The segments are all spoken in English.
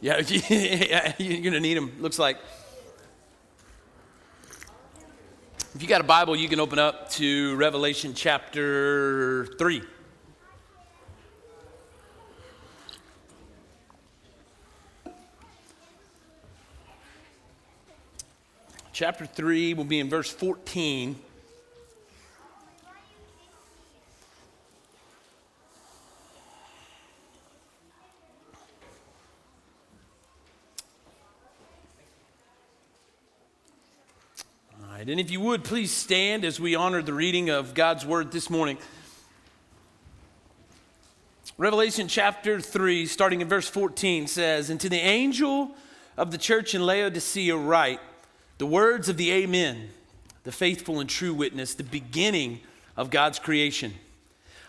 Yeah, yeah, you're going to need them, looks like. If you got a Bible, you can open up to Revelation chapter 3. Chapter 3 will be in verse 14. Right, and if you would, please stand as we honor the reading of God's word this morning. Revelation chapter 3, starting in verse 14, says, And to the angel of the church in Laodicea, write the words of the Amen, the faithful and true witness, the beginning of God's creation.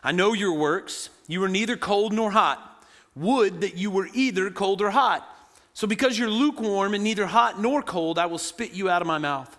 I know your works. You are neither cold nor hot. Would that you were either cold or hot. So, because you're lukewarm and neither hot nor cold, I will spit you out of my mouth.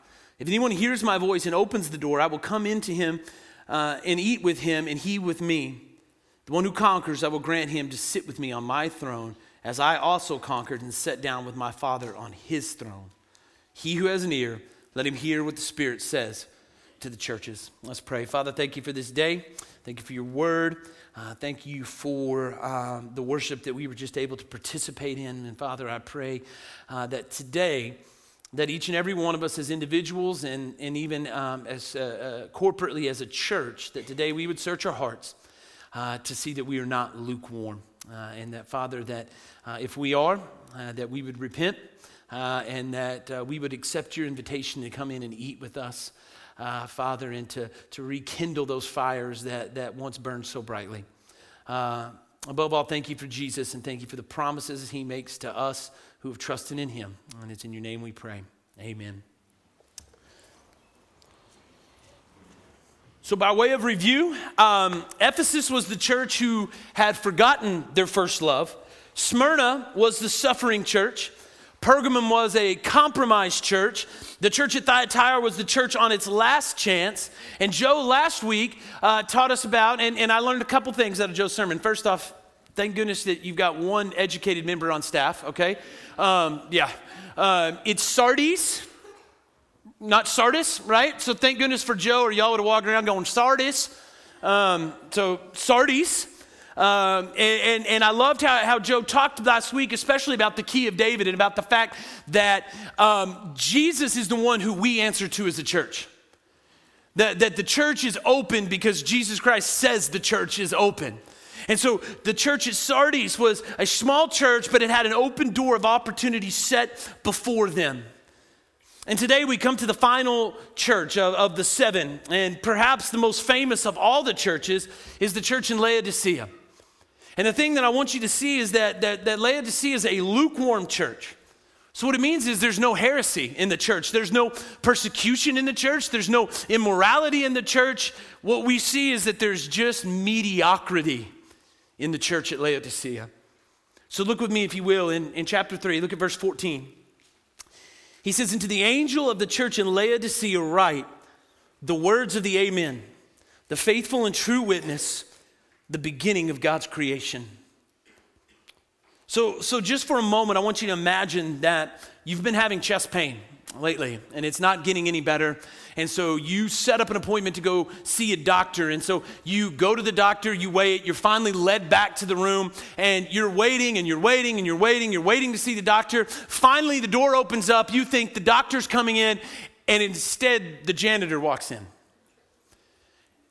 If anyone hears my voice and opens the door, I will come into him uh, and eat with him, and he with me. The one who conquers, I will grant him to sit with me on my throne, as I also conquered and sat down with my Father on his throne. He who has an ear, let him hear what the Spirit says to the churches. Let's pray. Father, thank you for this day. Thank you for your word. Uh, thank you for um, the worship that we were just able to participate in. And Father, I pray uh, that today, that each and every one of us as individuals and, and even um, as uh, uh, corporately as a church, that today we would search our hearts uh, to see that we are not lukewarm. Uh, and that, Father, that uh, if we are, uh, that we would repent and that we would accept your invitation to come in and eat with us, Father, and to, to rekindle those fires that, that once burned so brightly. Above all, thank you for Jesus and thank you for the promises he makes to us who have trusted in him. And it's in your name we pray. Amen. So, by way of review, um, Ephesus was the church who had forgotten their first love. Smyrna was the suffering church. Pergamum was a compromised church. The church at Thyatira was the church on its last chance. And Joe last week uh, taught us about, and, and I learned a couple things out of Joe's sermon. First off, thank goodness that you've got one educated member on staff, okay? Um, yeah. Uh, it's Sardis, not Sardis, right? So thank goodness for Joe, or y'all would have walked around going Sardis. Um, so Sardis. Um, and, and, I loved how, how Joe talked last week, especially about the key of David and about the fact that um, Jesus is the one who we answer to as a church. That, that the church is open because Jesus Christ says the church is open. And so the church at Sardis was a small church, but it had an open door of opportunity set before them. And today we come to the final church of, of, the seven, and perhaps the most famous of all the churches is the church in Laodicea. And the thing that I want you to see is that, that, that Laodicea is a lukewarm church. So, what it means is there's no heresy in the church. There's no persecution in the church. There's no immorality in the church. What we see is that there's just mediocrity in the church at Laodicea. So look with me, if you will, in, in chapter 3, look at verse 14. He says, And to the angel of the church in Laodicea, write the words of the Amen, the faithful and true witness, the beginning of God's creation. So, so just for a moment, I want you to imagine that you've been having chest pain lately, and it's not getting any better. And so you set up an appointment to go see a doctor. And so you go to the doctor, you wait, you're finally led back to the room, and you're waiting and you're waiting and you're waiting, you're waiting to see the doctor. Finally, the door opens up. You think the doctor's coming in, and instead, the janitor walks in.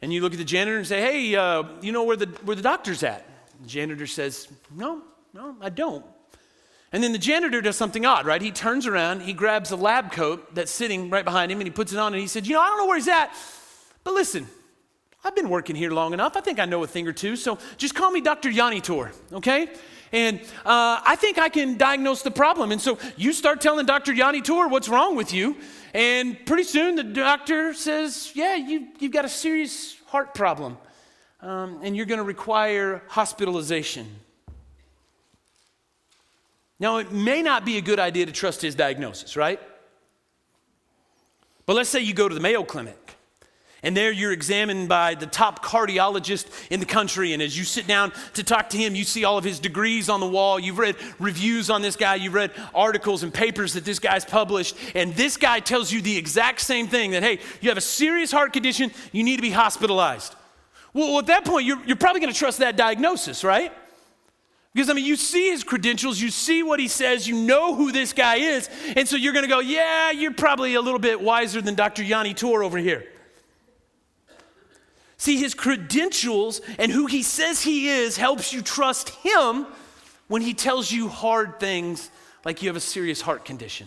And you look at the janitor and say, Hey, uh, you know where the, where the doctor's at? The janitor says, No, no, I don't. And then the janitor does something odd, right? He turns around, he grabs a lab coat that's sitting right behind him, and he puts it on, and he said, You know, I don't know where he's at, but listen, I've been working here long enough. I think I know a thing or two, so just call me Dr. Yanni Tor, okay? And uh, I think I can diagnose the problem. And so you start telling Dr. Yanni Tour what's wrong with you. And pretty soon the doctor says, Yeah, you, you've got a serious heart problem. Um, and you're going to require hospitalization. Now, it may not be a good idea to trust his diagnosis, right? But let's say you go to the Mayo Clinic and there you're examined by the top cardiologist in the country. And as you sit down to talk to him, you see all of his degrees on the wall. You've read reviews on this guy. You've read articles and papers that this guy's published. And this guy tells you the exact same thing that, hey, you have a serious heart condition. You need to be hospitalized. Well, at that point, you're, you're probably going to trust that diagnosis, right? Because, I mean, you see his credentials, you see what he says, you know who this guy is. And so you're going to go, yeah, you're probably a little bit wiser than Dr. Yanni Tour over here. See, his credentials and who he says he is helps you trust him when he tells you hard things like you have a serious heart condition.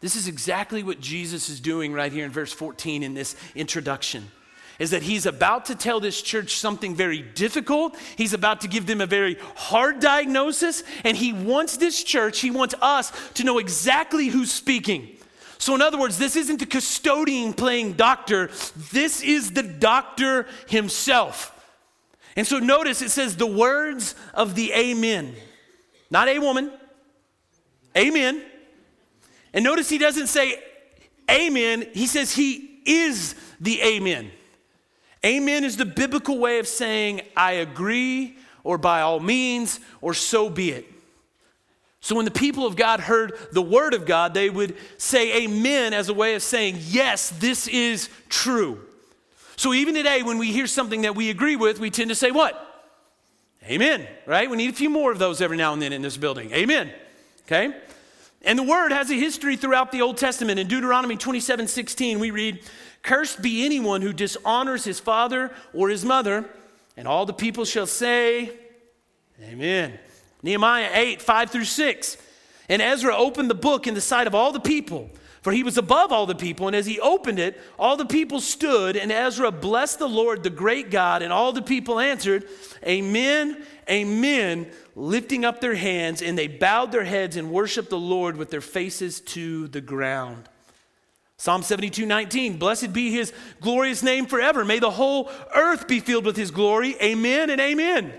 This is exactly what Jesus is doing right here in verse 14 in this introduction. Is that he's about to tell this church something very difficult. He's about to give them a very hard diagnosis. And he wants this church, he wants us to know exactly who's speaking. So, in other words, this isn't the custodian playing doctor, this is the doctor himself. And so, notice it says the words of the Amen, not a woman, Amen. And notice he doesn't say Amen, he says he is the Amen. Amen is the biblical way of saying, I agree, or by all means, or so be it. So when the people of God heard the word of God, they would say amen as a way of saying, yes, this is true. So even today, when we hear something that we agree with, we tend to say what? Amen, right? We need a few more of those every now and then in this building. Amen, okay? And the word has a history throughout the Old Testament. In Deuteronomy 27 16, we read, Cursed be anyone who dishonors his father or his mother, and all the people shall say, Amen. Nehemiah 8, 5 through 6. And Ezra opened the book in the sight of all the people, for he was above all the people. And as he opened it, all the people stood, and Ezra blessed the Lord, the great God. And all the people answered, Amen, Amen, lifting up their hands. And they bowed their heads and worshiped the Lord with their faces to the ground. Psalm 72, 19. Blessed be his glorious name forever. May the whole earth be filled with his glory. Amen and amen.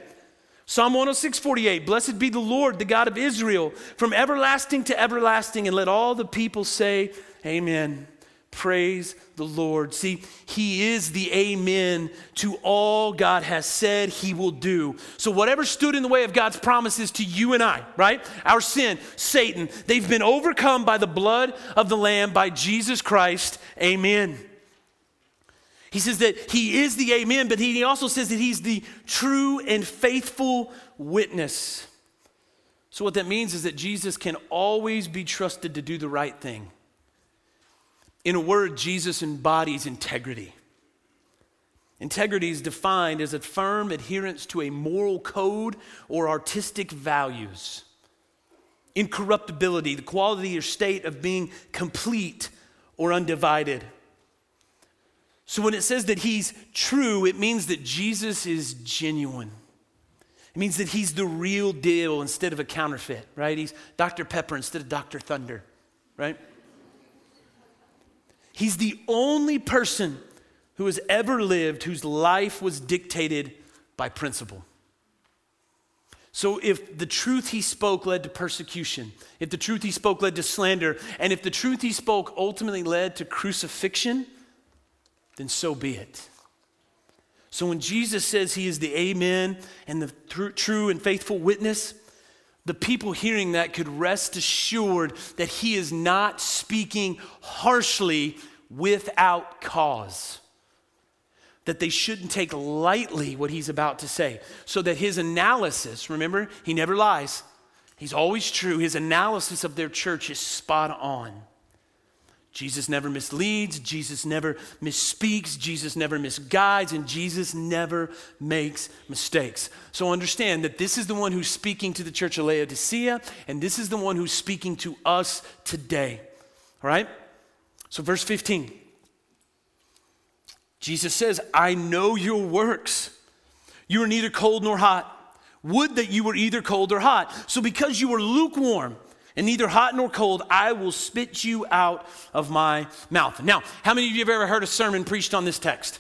Psalm 106, 48. Blessed be the Lord, the God of Israel, from everlasting to everlasting. And let all the people say, Amen. Praise the Lord. See, He is the amen to all God has said He will do. So, whatever stood in the way of God's promises to you and I, right? Our sin, Satan, they've been overcome by the blood of the Lamb, by Jesus Christ. Amen. He says that he is the amen, but he also says that he's the true and faithful witness. So, what that means is that Jesus can always be trusted to do the right thing. In a word, Jesus embodies integrity. Integrity is defined as a firm adherence to a moral code or artistic values. Incorruptibility, the quality or state of being complete or undivided. So when it says that he's true, it means that Jesus is genuine. It means that he's the real deal instead of a counterfeit, right? He's Dr. Pepper instead of Dr. Thunder, right? He's the only person who has ever lived whose life was dictated by principle. So, if the truth he spoke led to persecution, if the truth he spoke led to slander, and if the truth he spoke ultimately led to crucifixion, then so be it. So when Jesus says he is the amen and the true and faithful witness, the people hearing that could rest assured that he is not speaking harshly without cause. That they shouldn't take lightly what he's about to say. So that his analysis, remember, he never lies, he's always true. His analysis of their church is spot on. Jesus never misleads, Jesus never misspeaks, Jesus never misguides, and Jesus never makes mistakes. So understand that this is the one who's speaking to the church of Laodicea, and this is the one who's speaking to us today. All right? So, verse 15 Jesus says, I know your works. You are neither cold nor hot. Would that you were either cold or hot. So, because you were lukewarm and neither hot nor cold, I will spit you out of my mouth. Now, how many of you have ever heard a sermon preached on this text?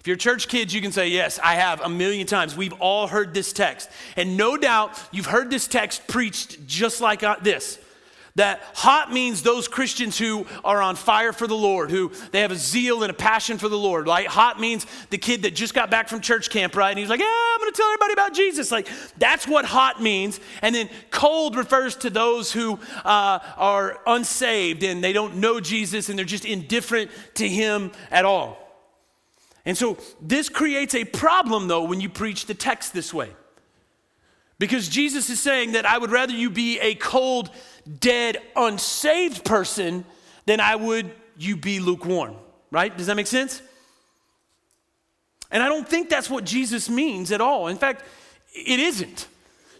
If you're church kids, you can say, Yes, I have a million times. We've all heard this text. And no doubt you've heard this text preached just like uh, this. That hot means those Christians who are on fire for the Lord, who they have a zeal and a passion for the Lord. Like hot means the kid that just got back from church camp, right? And he's like, yeah, I'm going to tell everybody about Jesus. Like that's what hot means. And then cold refers to those who uh, are unsaved and they don't know Jesus and they're just indifferent to him at all. And so this creates a problem though when you preach the text this way. Because Jesus is saying that I would rather you be a cold, dead, unsaved person than I would you be lukewarm, right? Does that make sense? And I don't think that's what Jesus means at all. In fact, it isn't.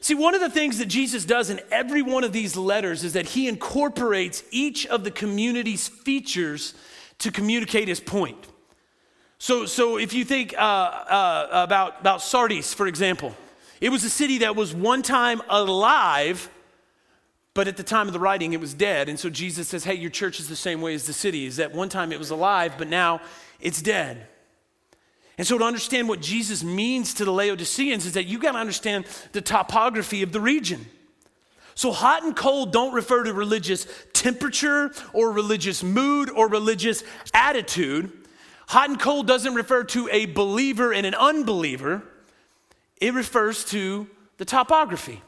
See, one of the things that Jesus does in every one of these letters is that he incorporates each of the community's features to communicate his point. So, so if you think uh, uh, about, about Sardis, for example, it was a city that was one time alive, but at the time of the writing, it was dead. And so Jesus says, Hey, your church is the same way as the city. Is that one time it was alive, but now it's dead. And so, to understand what Jesus means to the Laodiceans is that you got to understand the topography of the region. So, hot and cold don't refer to religious temperature or religious mood or religious attitude. Hot and cold doesn't refer to a believer and an unbeliever it refers to the topography.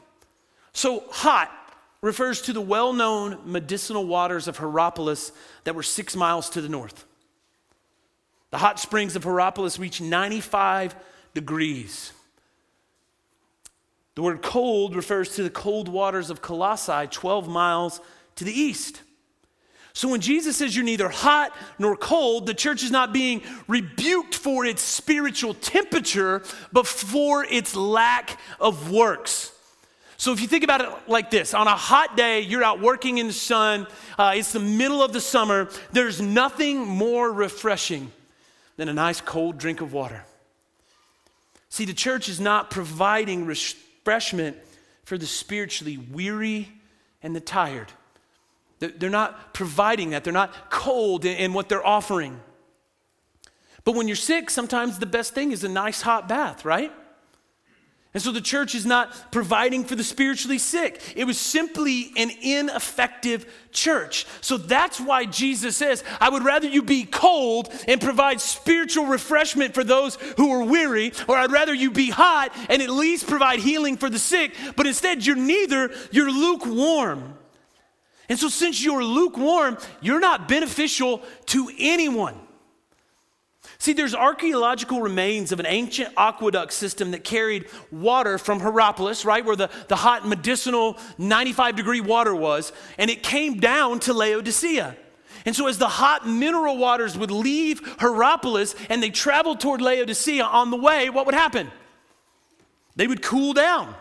So, hot refers to the well known medicinal waters of Hierapolis that were six miles to the north. The hot springs of Hierapolis reach 95 degrees. The word cold refers to the cold waters of Colossae, 12 miles to the east. So when Jesus says you're neither hot nor cold, the church is not being rebuked for its spiritual temperature, but for its lack of works. So if you think about it like this, on a hot day, you're out working in the sun, uh, it's the middle of the summer, there's nothing more refreshing than a nice cold drink of water. See, the church is not providing refreshment for the spiritually weary and the tired. They're not providing that. They're not cold in what they're offering. But when you're sick, sometimes the best thing is a nice hot bath, right? And so the church is not providing for the spiritually sick. It was simply an ineffective church. So that's why Jesus says, I would rather you be cold and provide spiritual refreshment for those who are weary, or I'd rather you be hot and at least provide healing for the sick. But instead, you're neither, you're lukewarm. And so, since you're lukewarm, you're not beneficial to anyone. See, there's archaeological remains of an ancient aqueduct system that carried water from Hierapolis, right, where the, the hot medicinal 95 degree water was, and it came down to Laodicea. And so, as the hot mineral waters would leave Hierapolis and they traveled toward Laodicea on the way, what would happen? They would cool down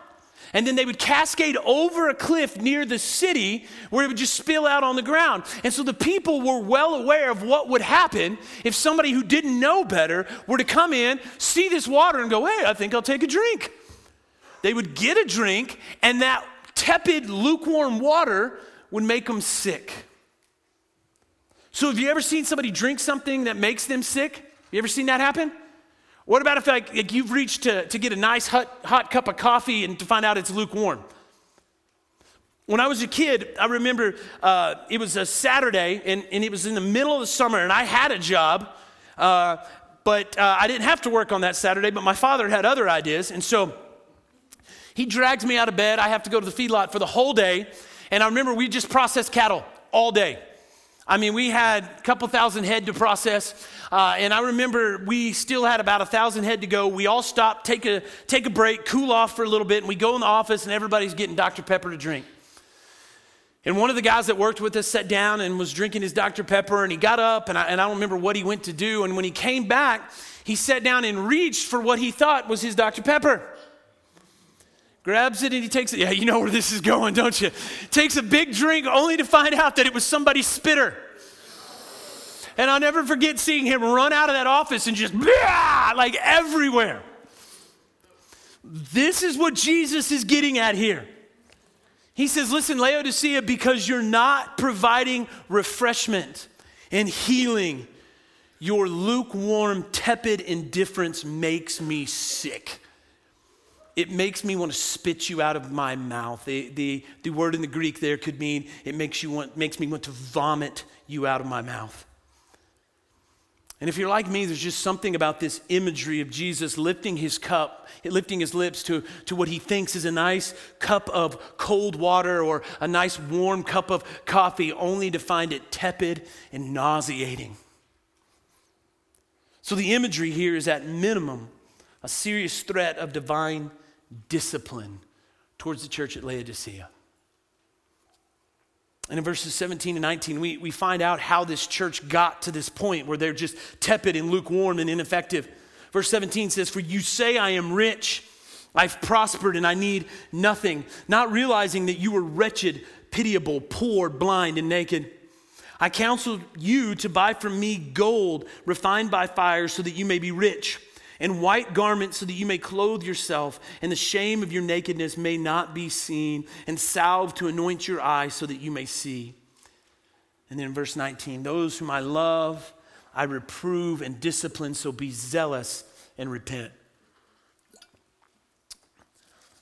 and then they would cascade over a cliff near the city where it would just spill out on the ground. And so the people were well aware of what would happen if somebody who didn't know better were to come in, see this water, and go, hey, I think I'll take a drink. They would get a drink, and that tepid, lukewarm water would make them sick. So, have you ever seen somebody drink something that makes them sick? Have you ever seen that happen? What about if like, like you've reached to, to get a nice hot, hot cup of coffee and to find out it's lukewarm? When I was a kid, I remember uh, it was a Saturday and, and it was in the middle of the summer and I had a job, uh, but uh, I didn't have to work on that Saturday, but my father had other ideas. And so he drags me out of bed. I have to go to the feedlot for the whole day. And I remember we just processed cattle all day. I mean, we had a couple thousand head to process, uh, and I remember we still had about a thousand head to go. We all stopped, take a, take a break, cool off for a little bit, and we go in the office, and everybody's getting Dr. Pepper to drink. And one of the guys that worked with us sat down and was drinking his Dr. Pepper, and he got up, and I, and I don't remember what he went to do. And when he came back, he sat down and reached for what he thought was his Dr. Pepper grabs it and he takes it. Yeah, you know where this is going, don't you? Takes a big drink only to find out that it was somebody's spitter. And I'll never forget seeing him run out of that office and just like everywhere. This is what Jesus is getting at here. He says, Listen, Laodicea, because you're not providing refreshment and healing, your lukewarm, tepid indifference makes me sick. It makes me want to spit you out of my mouth. The, the, the word in the Greek there could mean it makes, you want, makes me want to vomit you out of my mouth. And if you're like me, there's just something about this imagery of Jesus lifting his cup, lifting his lips to, to what he thinks is a nice cup of cold water or a nice warm cup of coffee, only to find it tepid and nauseating. So the imagery here is at minimum a serious threat of divine discipline towards the church at Laodicea. And in verses 17 and 19, we, we find out how this church got to this point where they're just tepid and lukewarm and ineffective. Verse 17 says, For you say, I am rich, I've prospered, and I need nothing, not realizing that you were wretched, pitiable, poor, blind, and naked. I counsel you to buy from me gold refined by fire so that you may be rich and white garments so that you may clothe yourself, and the shame of your nakedness may not be seen, and salve to anoint your eyes so that you may see. And then in verse 19, those whom I love, I reprove and discipline, so be zealous and repent.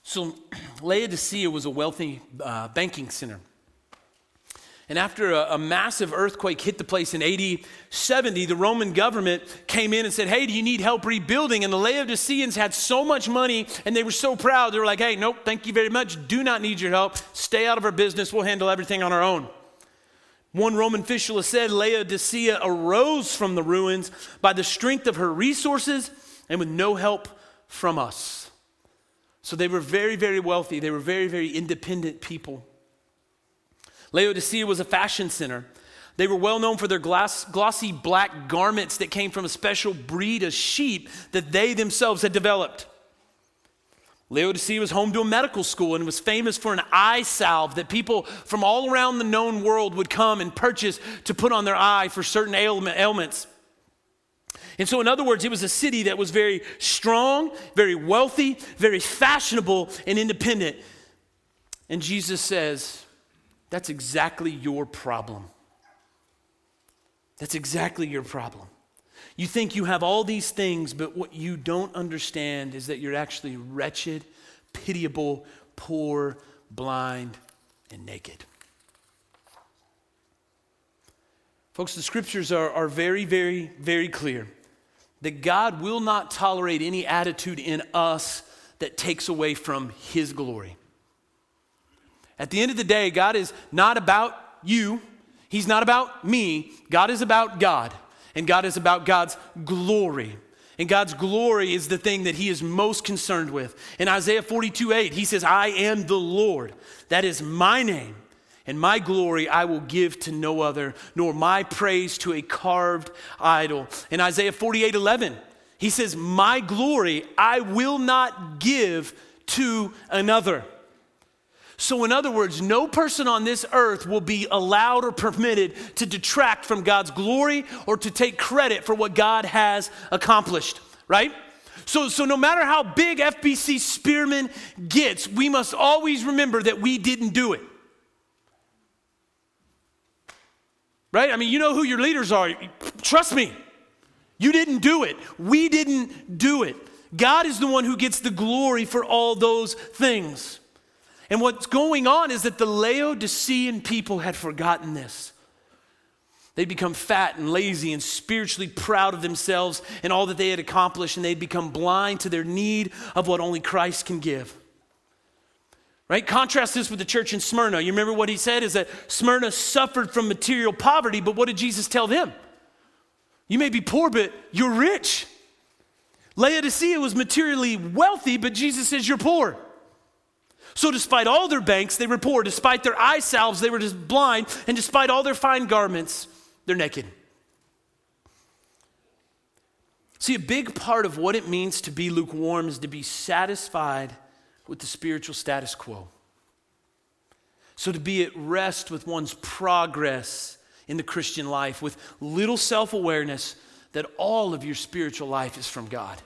So, Laodicea was a wealthy uh, banking center. And after a, a, massive earthquake hit the place in AD 70, the Roman government came in and said, Hey, do you need help rebuilding? And the Laodiceans had so much money and they were so proud. They were like, Hey, nope, thank you very much. Do not need your help. Stay out of our business. We'll handle everything on our own. One Roman official said Laodicea arose from the ruins by the strength of her resources and with no help from us. So they were very, very wealthy. They were very, very independent people. Laodicea was a fashion center. They were well known for their glass, glossy black garments that came from a special breed of sheep that they themselves had developed. Laodicea was home to a medical school and was famous for an eye salve that people from all around the known world would come and purchase to put on their eye for certain ailments. And so, in other words, it was a city that was very strong, very wealthy, very fashionable, and independent. And Jesus says, that's exactly your problem. That's exactly your problem. You think you have all these things, but what you don't understand is that you're actually wretched, pitiable, poor, blind, and naked. Folks, the scriptures are, are very, very, very clear that God will not tolerate any attitude in us that takes away from His glory. At the end of the day, God is not about you, He's not about me. God is about God, and God is about God's glory. And God's glory is the thing that he is most concerned with. In Isaiah 42 8, he says, I am the Lord. That is my name. And my glory I will give to no other, nor my praise to a carved idol. In Isaiah 48 11, he says, My glory I will not give to another. So, in other words, no person on this earth will be allowed or permitted to detract from God's glory or to take credit for what God has accomplished, right? So, so no matter how big FBC Spearman gets, we must always remember that we didn't do it. Right? I mean, you know who your leaders are. Trust me. You didn't do it. We didn't do it. God is the one who gets the glory for all those things. And what's going on is that the Laodicean people had forgotten this. They'd become fat and lazy and spiritually proud of themselves and all that they had accomplished, and they'd become blind to their need of what only Christ can give. Right? Contrast this with the church in Smyrna. You remember what he said is that Smyrna suffered from material poverty, but what did Jesus tell them? You may be poor, but you're rich. Laodicea was materially wealthy, but Jesus says you're poor. So, despite all their banks, they were poor. Despite their eye salves, they were just blind. And despite all their fine garments, they're naked. See, a big part of what it means to be lukewarm is to be satisfied with the spiritual status quo. So, to be at rest with one's progress in the Christian life, with little self awareness that all of your spiritual life is from God.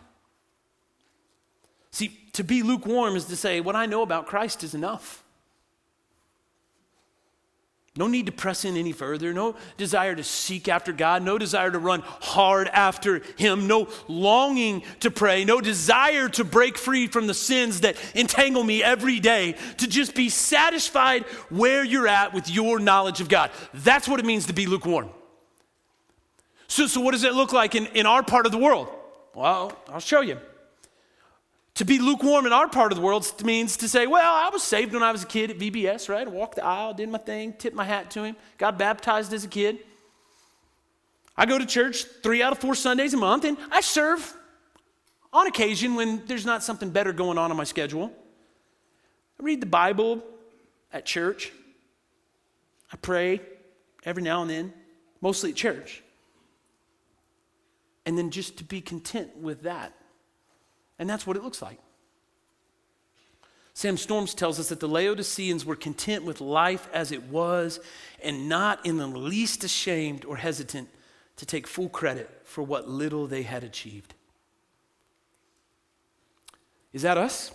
To be lukewarm is to say, what I know about Christ is enough. No need to press in any further. No desire to seek after God. No desire to run hard after Him. No longing to pray. No desire to break free from the sins that entangle me every day. To just be satisfied where you're at with your knowledge of God. That's what it means to be lukewarm. So, so what does it look like in, in our part of the world? Well, I'll show you. To be lukewarm in our part of the world means to say, well, I was saved when I was a kid at VBS, right? I walked the aisle, did my thing, tipped my hat to him, got baptized as a kid. I go to church three out of four Sundays a month, and I serve on occasion when there's not something better going on on my schedule. I read the Bible at church. I pray every now and then, mostly at church. And then just to be content with that. And that's what it looks like. Sam Storms tells us that the Laodiceans were content with life as it was and not in the least ashamed or hesitant to take full credit for what little they had achieved. Is that us?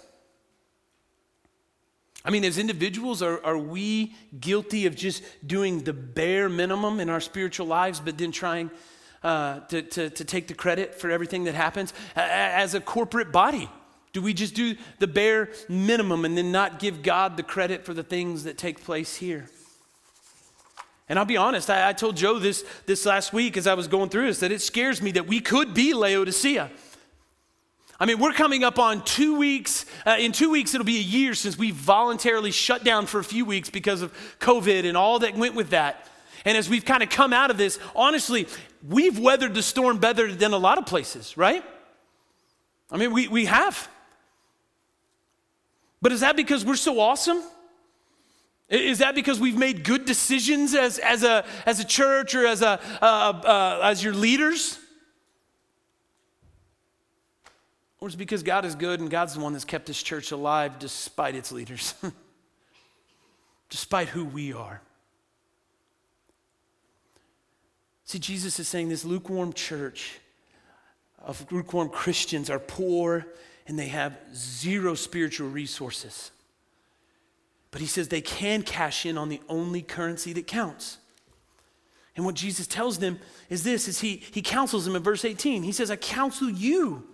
I mean, as individuals, are, are we guilty of just doing the bare minimum in our spiritual lives, but then trying uh, to, to, to take the credit for everything that happens? As a corporate body, do we just do the bare minimum and then not give God the credit for the things that take place here? And I'll be honest, I, I told Joe this, this last week as I was going through this that it scares me that we could be Laodicea. I mean, we're coming up on two weeks. Uh, in two weeks, it'll be a year since we voluntarily shut down for a few weeks because of COVID and all that went with that. And as we've kind of come out of this, honestly, we've weathered the storm better than a lot of places, right? I mean, we, we have. But is that because we're so awesome? Is that because we've made good decisions as, as, a, as a church or as, a, uh, uh, as your leaders? Or is it because God is good and God's the one that's kept this church alive despite its leaders, despite who we are? See, Jesus is saying this lukewarm church of lukewarm Christians are poor and they have zero spiritual resources. But he says they can cash in on the only currency that counts. And what Jesus tells them is this is he, he counsels them in verse 18. He says, I counsel you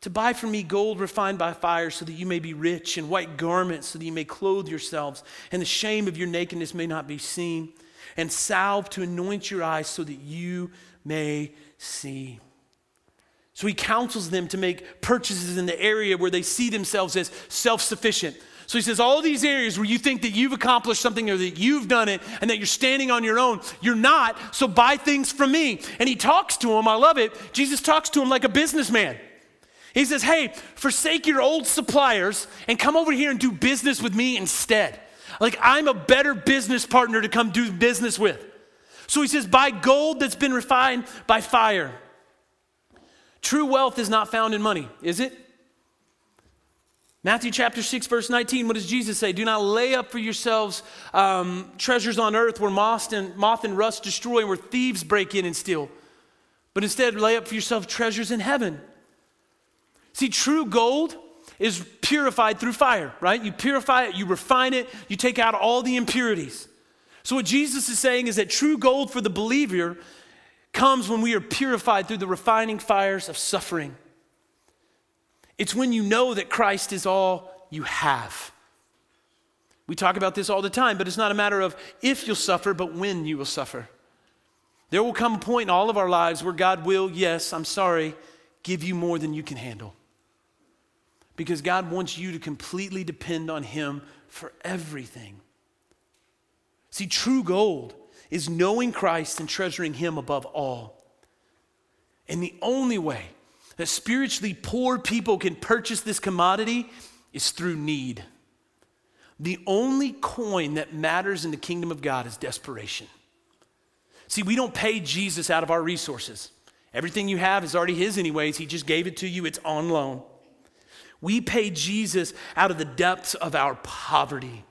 to buy from me gold refined by fire so that you may be rich and white garments so that you may clothe yourselves and the shame of your nakedness may not be seen and salve to anoint your eyes so that you may see. So he counsels them to make purchases in the area where they see themselves as self sufficient. So he says, all these areas where you think that you've accomplished something or that you've done it and that you're standing on your own, you're not, so buy things from me. And he talks to them, I love it. Jesus talks to him like a businessman. He says, hey, forsake your old suppliers and come over here and do business with me instead. Like, I'm a better business partner to come do business with. So he says, buy gold that's been refined by fire. True wealth is not found in money, is it? Matthew chapter 6, verse 19, what does Jesus say? Do not lay up for yourselves um, treasures on earth where moth and, moth and rust destroy and where thieves break in and steal. But instead, lay up for yourself treasures in heaven. See, true gold is purified through fire, right? You purify it, you refine it, you take out all the impurities. So, what Jesus is saying is that true gold for the believer comes when we are purified through the refining fires of suffering. It's when you know that Christ is all you have. We talk about this all the time, but it's not a matter of if you'll suffer, but when you will suffer. There will come a point in all of our lives where God will, yes, I'm sorry, give you more than you can handle because God wants you to completely depend on Him for everything. See, true gold is knowing Christ and treasuring Him above all. And the only way that spiritually poor people can purchase this commodity is through need. The only coin that matters in the kingdom of God is desperation. See, we don't pay Jesus out of our resources. Everything you have is already His, anyways. He just gave it to you, it's on loan. We pay Jesus out of the depths of our poverty.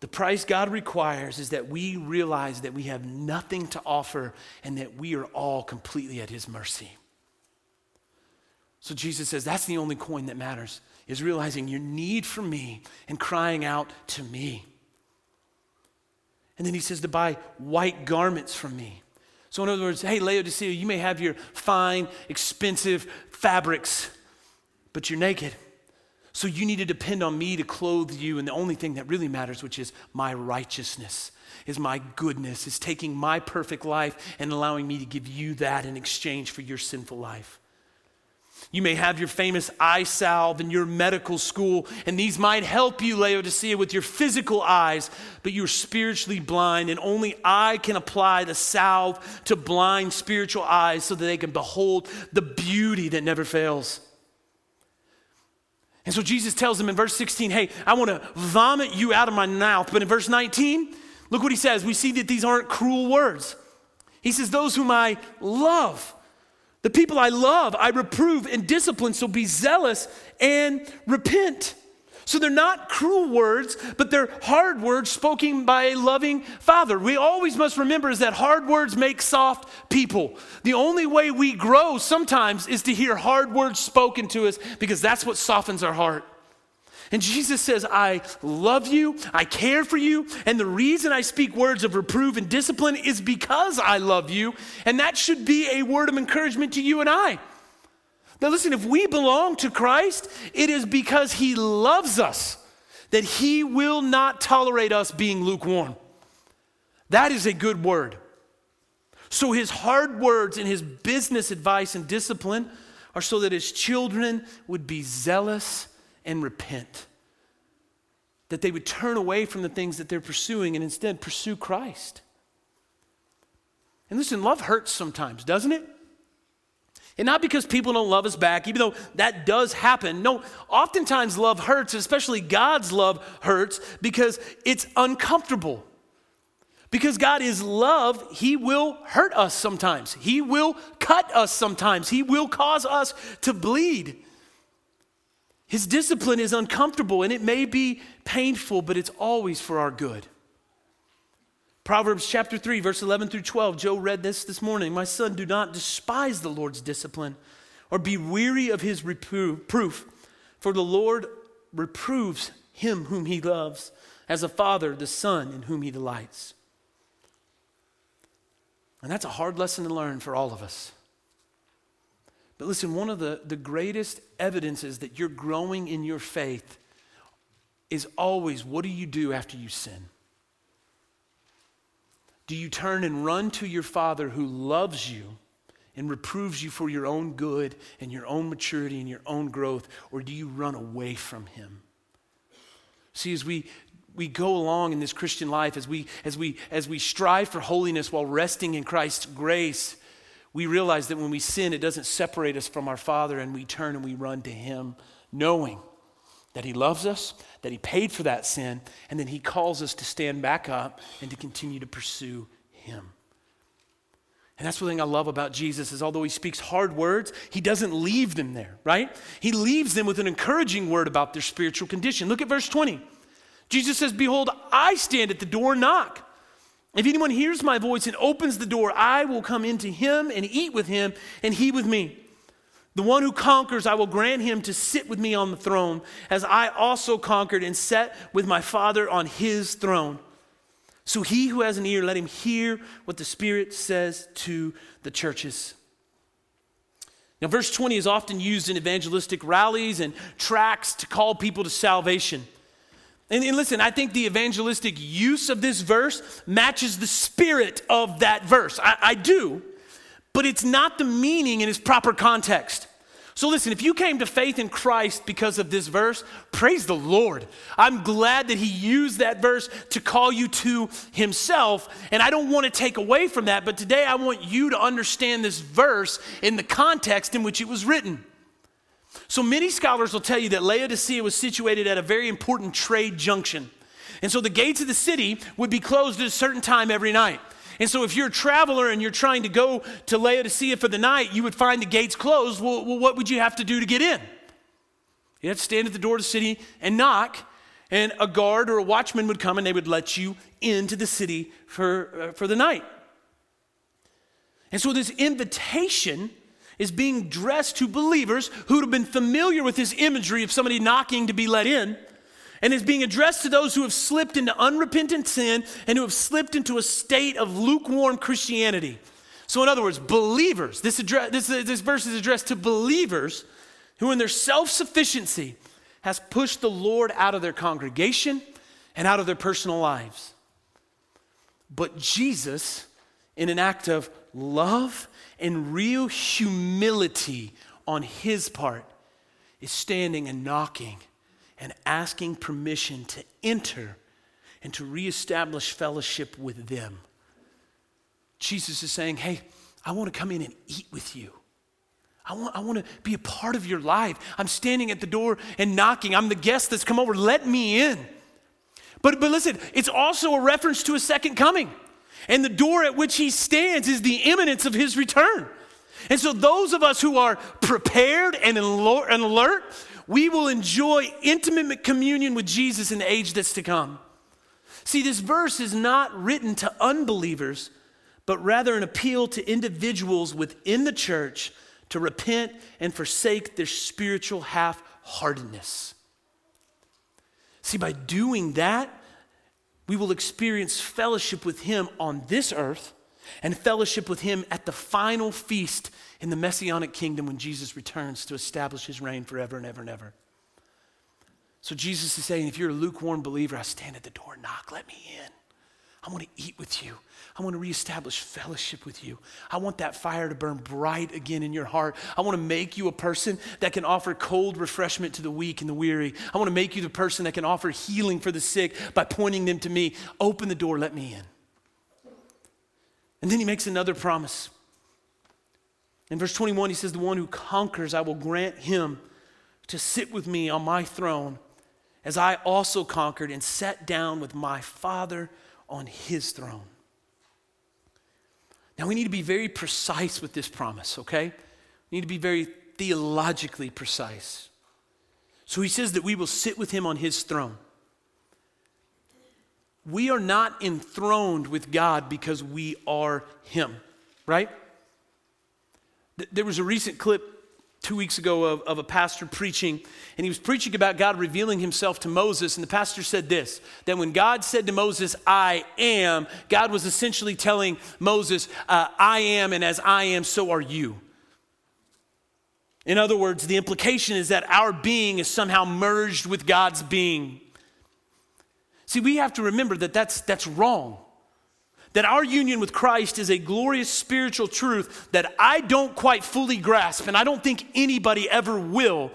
The price God requires is that we realize that we have nothing to offer and that we are all completely at His mercy. So Jesus says that's the only coin that matters is realizing your need for me and crying out to me. And then he says to buy white garments from me. So, in other words, hey, Laodicea, you may have your fine, expensive fabrics, but you're naked. So, you need to depend on me to clothe you. And the only thing that really matters, which is my righteousness, is my goodness, is taking my perfect life and allowing me to give you that in exchange for your sinful life. You may have your famous eye salve in your medical school, and these might help you, Laodicea, with your physical eyes, but you're spiritually blind, and only I can apply the salve to blind spiritual eyes so that they can behold the beauty that never fails. And so Jesus tells them in verse 16, Hey, I want to vomit you out of my mouth. But in verse 19, look what he says. We see that these aren't cruel words. He says, Those whom I love, the people I love, I reprove and discipline, so be zealous and repent. So they're not cruel words, but they're hard words spoken by a loving father. We always must remember is that hard words make soft people. The only way we grow sometimes is to hear hard words spoken to us because that's what softens our heart. And Jesus says, I love you, I care for you, and the reason I speak words of reproof and discipline is because I love you, and that should be a word of encouragement to you and I. Now, listen, if we belong to Christ, it is because He loves us that He will not tolerate us being lukewarm. That is a good word. So, His hard words and His business advice and discipline are so that His children would be zealous and repent. That they would turn away from the things that they're pursuing and instead pursue Christ. And listen, love hurts sometimes, doesn't it? And not because people don't love us back, even though that does happen. No, oftentimes love hurts, especially God's love hurts because it's uncomfortable. Because God is love, He will hurt us sometimes. He will cut us sometimes. He will cause us to bleed. His discipline is uncomfortable and it may be painful, but it's always for our good. Proverbs chapter 3, verse 11 through 12. Joe read this this morning. My son, do not despise the Lord's discipline or be weary of his reproof, for the Lord reproves him whom he loves, as a father the son in whom he delights. And that's a hard lesson to learn for all of us. But listen, one of the, the greatest evidences that you're growing in your faith is always what do you do after you sin? Do you turn and run to your Father who loves you and reproves you for your own good and your own maturity and your own growth, or do you run away from Him? See, as we we go along in this Christian life, as we, as, we, as we strive for holiness while resting in Christ's grace, we realize that when we sin, it doesn't separate us from our Father, and we turn and we run to Him, knowing that He loves us, that He paid for that sin, and then He calls us to stand back up and to continue to pursue Him. And that's the thing I love about Jesus is although he speaks hard words, he doesn't leave them there, right? He leaves them with an encouraging word about their spiritual condition. Look at verse 20. Jesus says, Behold, I stand at the door and knock. If anyone hears my voice and opens the door, I will come into him and eat with him, and he with me. The one who conquers, I will grant him to sit with me on the throne, as I also conquered and sat with my Father on his throne. So he who has an ear, let him hear what the Spirit says to the churches. Now, verse 20 is often used in evangelistic rallies and tracts to call people to salvation. And, and, listen, I think the evangelistic use of this verse matches the spirit of that verse. I, I do, but it's not the meaning in its proper context. So, listen, if you came to faith in Christ because of this verse, praise the Lord. I'm glad that He used that verse to call you to Himself. And I don't want to take away from that, but today I want you to understand this verse in the context in which it was written. So many scholars will tell you that Laodicea was situated at a very important trade junction. And so the gates of the city would be closed at a certain time every night. And so if you're a traveler and you're trying to go to Laodicea for the night, you would find the gates closed. Well, well what would you have to do to get in? You have to stand at the door of the city and knock, and a guard or a watchman would come and they would let you into the city for, uh, for the night. And so this invitation is being addressed to believers who would have been familiar with this imagery of somebody knocking to be let in, and is being addressed to those who have slipped into unrepentant sin and who have slipped into a state of lukewarm Christianity. So, in other words, believers, this, address, this, this verse is addressed to believers who, in their self sufficiency, has pushed the Lord out of their congregation and out of their personal lives. But Jesus, in an act of love and real humility on his part, is standing and knocking and asking permission to enter and to reestablish fellowship with them. Jesus is saying, Hey, I want to come in and eat with you. I want, I want to be a part of your life. I'm standing at the door and knocking. I'm the guest that's come over. Let me in. But, but listen, it's also a reference to a second coming. And the door at which he stands is the imminence of his return. And so, those of us who are prepared and alert, we will enjoy intimate communion with Jesus in the age that's to come. See, this verse is not written to unbelievers, but rather an appeal to individuals within the church to repent and forsake their spiritual half heartedness. See, by doing that, we will experience fellowship with Him on this earth and fellowship with Him at the final feast in the Messianic kingdom when Jesus returns to establish His reign forever and ever and ever. So Jesus is saying, if you're a lukewarm believer, I stand at the door, knock, let me in. I want to eat with you. I want to reestablish fellowship with you. I want that fire to burn bright again in your heart. I want to make you a person that can offer cold refreshment to the weak and the weary. I want to make you the person that can offer healing for the sick by pointing them to me. Open the door, let me in. And then he makes another promise. In verse 21, he says, The one who conquers, I will grant him to sit with me on my throne, as I also conquered and sat down with my Father on his throne. Now, we need to be very precise with this promise, okay? We need to be very theologically precise. So he says that we will sit with him on his throne. We are not enthroned with God because we are him, right? There was a recent clip two weeks ago of, of a pastor preaching, and he was preaching about God revealing himself to Moses. And the pastor said this that when God said to Moses, I am, God was essentially telling Moses, uh, I am, and as I am, so are you. In other words, the implication is that our being is somehow merged with God's being. See, we have to remember that that's, that's wrong that our union with Christ is a glorious spiritual truth that I don't quite fully grasp, and I don't think anybody ever will.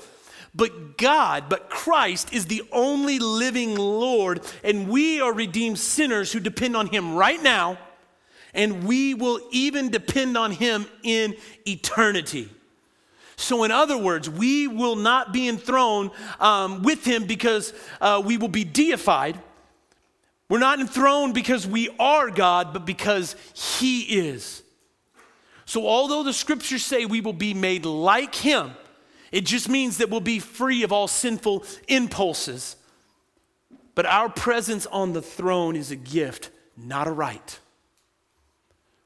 But God, but Christ is the only living Lord, and we are redeemed sinners who depend on Him right now, and we will even depend on Him in eternity. So, in other words, we will not be enthroned um, with Him because uh, we will be deified we're not enthroned because we are God, but because He is. So, although the scriptures say we will be made like Him, it just means that we'll be free of all sinful impulses. But our presence on the throne is a gift, not a right.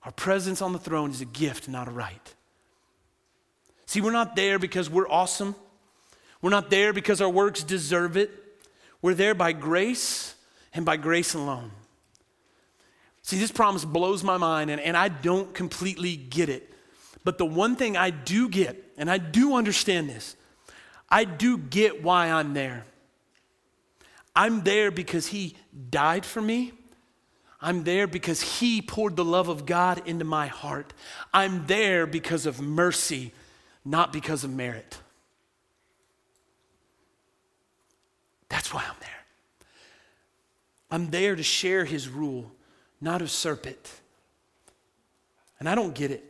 Our presence on the throne is a gift, not a right. See, we're not there because we're awesome. We're not there because our works deserve it. We're there by grace and by grace alone. See, this promise blows my mind, and, and I don't completely get it. But the one thing I do get, and I do understand this, I do get why I'm there. I'm there because He died for me. I'm there because He poured the love of God into my heart. I'm there because of mercy, not because of merit. That's why I'm there. I'm there to share his rule, not usurp it. And I don't get it.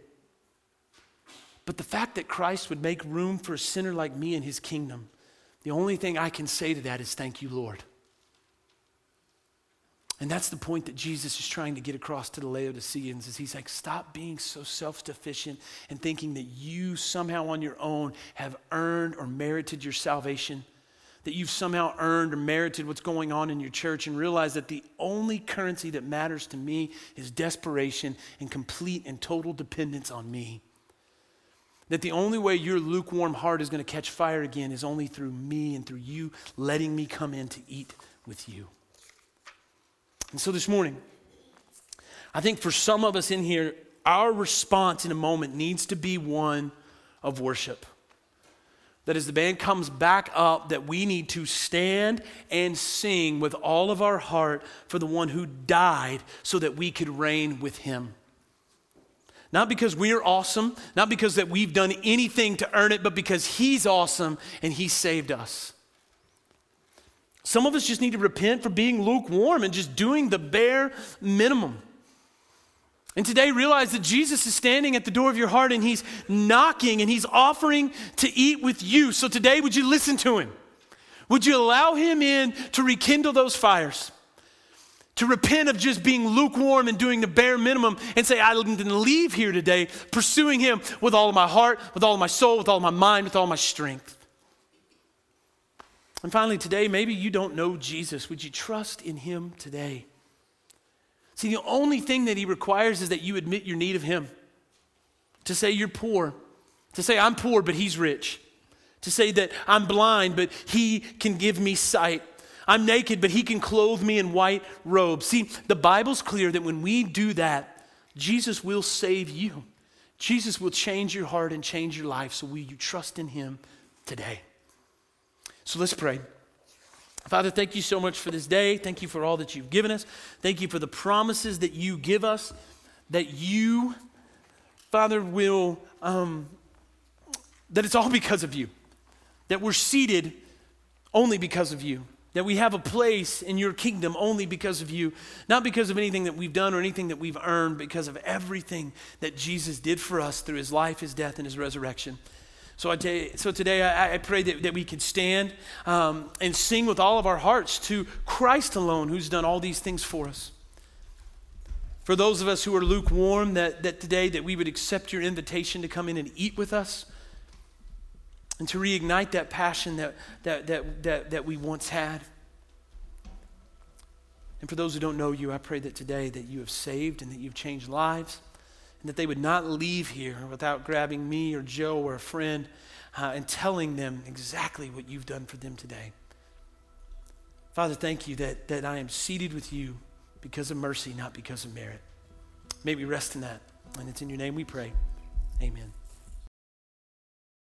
But the fact that Christ would make room for a sinner like me in his kingdom, the only thing I can say to that is thank you, Lord. And that's the point that Jesus is trying to get across to the Laodiceans is he's like stop being so self-sufficient and thinking that you somehow on your own have earned or merited your salvation that you've somehow earned or merited what's going on in your church and realize that the only currency that matters to me is desperation and complete and total dependence on me. that the only way your lukewarm heart is going to catch fire again is only through me and through you letting me come in to eat with you. And so this morning, I think for some of us in here, our response in a moment needs to be one of worship. That as the band comes back up, that we need to stand and sing with all of our heart for the one who died so that we could reign with him. Not because we're awesome, not because that we've done anything to earn it, but because he's awesome and he saved us. Some of us just need to repent for being lukewarm and just doing the bare minimum. And today, realize that Jesus is standing at the door of your heart and he's knocking and he's offering to eat with you. So today, would you listen to him? Would you allow him in to rekindle those fires? To repent of just being lukewarm and doing the bare minimum and say, going to leave here today pursuing him with all of my heart, with all of my soul, with all my mind, with all my strength. And finally, today, maybe you don't know Jesus. Would you trust in him today? See, the only thing that he requires is that you admit your need of him. To say you're poor, to say I'm poor, but he's rich. To say that I'm blind, but he can give me sight. I'm naked, but he can clothe me in white robes. See, the Bible's clear that when we do that, Jesus will save you. Jesus will change your heart and change your life. So will you trust in him today? So let's pray. Father, thank you so much for this day. Thank you for all that you've given us. Thank you for the promises that you give us, that you, Father, will, um, that it's all because of you, that we're seated only because of you, that we have a place in your kingdom only because of you, not because of anything that we've done or anything that we've earned, because of everything that Jesus did for us through his life, his death, and his resurrection. So, I so today I, I, pray that, that we could stand um, and sing with all of our hearts to Christ alone, who's done all these things for us. For those of us who are lukewarm, that, that today that we would accept your invitation to come in and eat with us and to reignite that passion that, that, that, that, that we once had. And for those who don't know you, I pray that today that you have saved and that you've changed lives and that they would not leave here without grabbing me or Joe or a friend uh, and telling them exactly what you've done for them today. Father, thank you that, that I am seated with you because of mercy, not because of merit. May we rest in that. And it's in your name we pray. Amen.